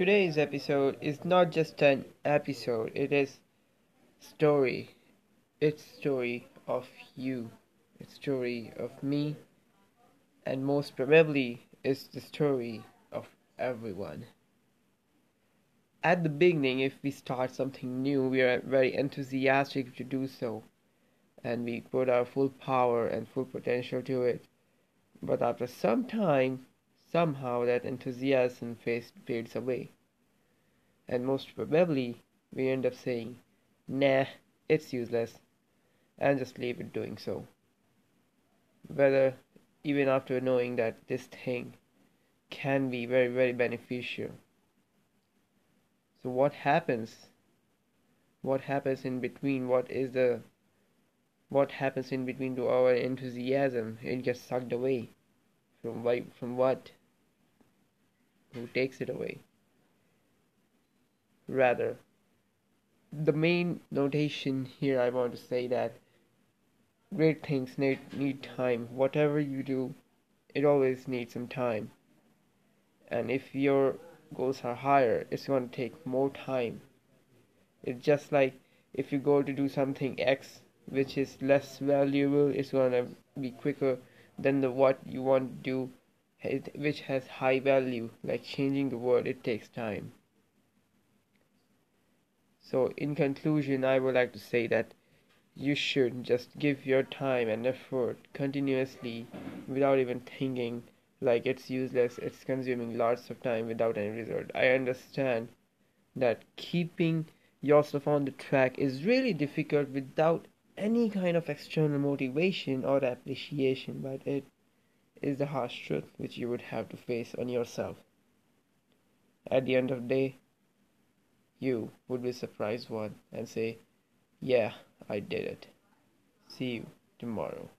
today's episode is not just an episode, it is story. It's story of you. It's story of me and most probably it's the story of everyone. At the beginning, if we start something new, we are very enthusiastic to do so and we put our full power and full potential to it. But after some time, somehow that enthusiasm fades away. And most probably, we end up saying, nah, it's useless, and just leave it doing so. Whether even after knowing that this thing can be very, very beneficial. So, what happens? What happens in between? What is the what happens in between to our enthusiasm? It gets sucked away. From why? From what? Who takes it away? Rather, the main notation here I want to say that great things need need time. Whatever you do, it always needs some time. And if your goals are higher, it's going to take more time. It's just like if you go to do something X which is less valuable, it's going to be quicker than the what you want to do which has high value like changing the world it takes time so in conclusion i would like to say that you should just give your time and effort continuously without even thinking like it's useless, it's consuming lots of time without any result. I understand that keeping yourself on the track is really difficult without any kind of external motivation or appreciation, but it is the harsh truth which you would have to face on yourself. At the end of the day, you would be surprised one and say, Yeah, I did it. See you tomorrow.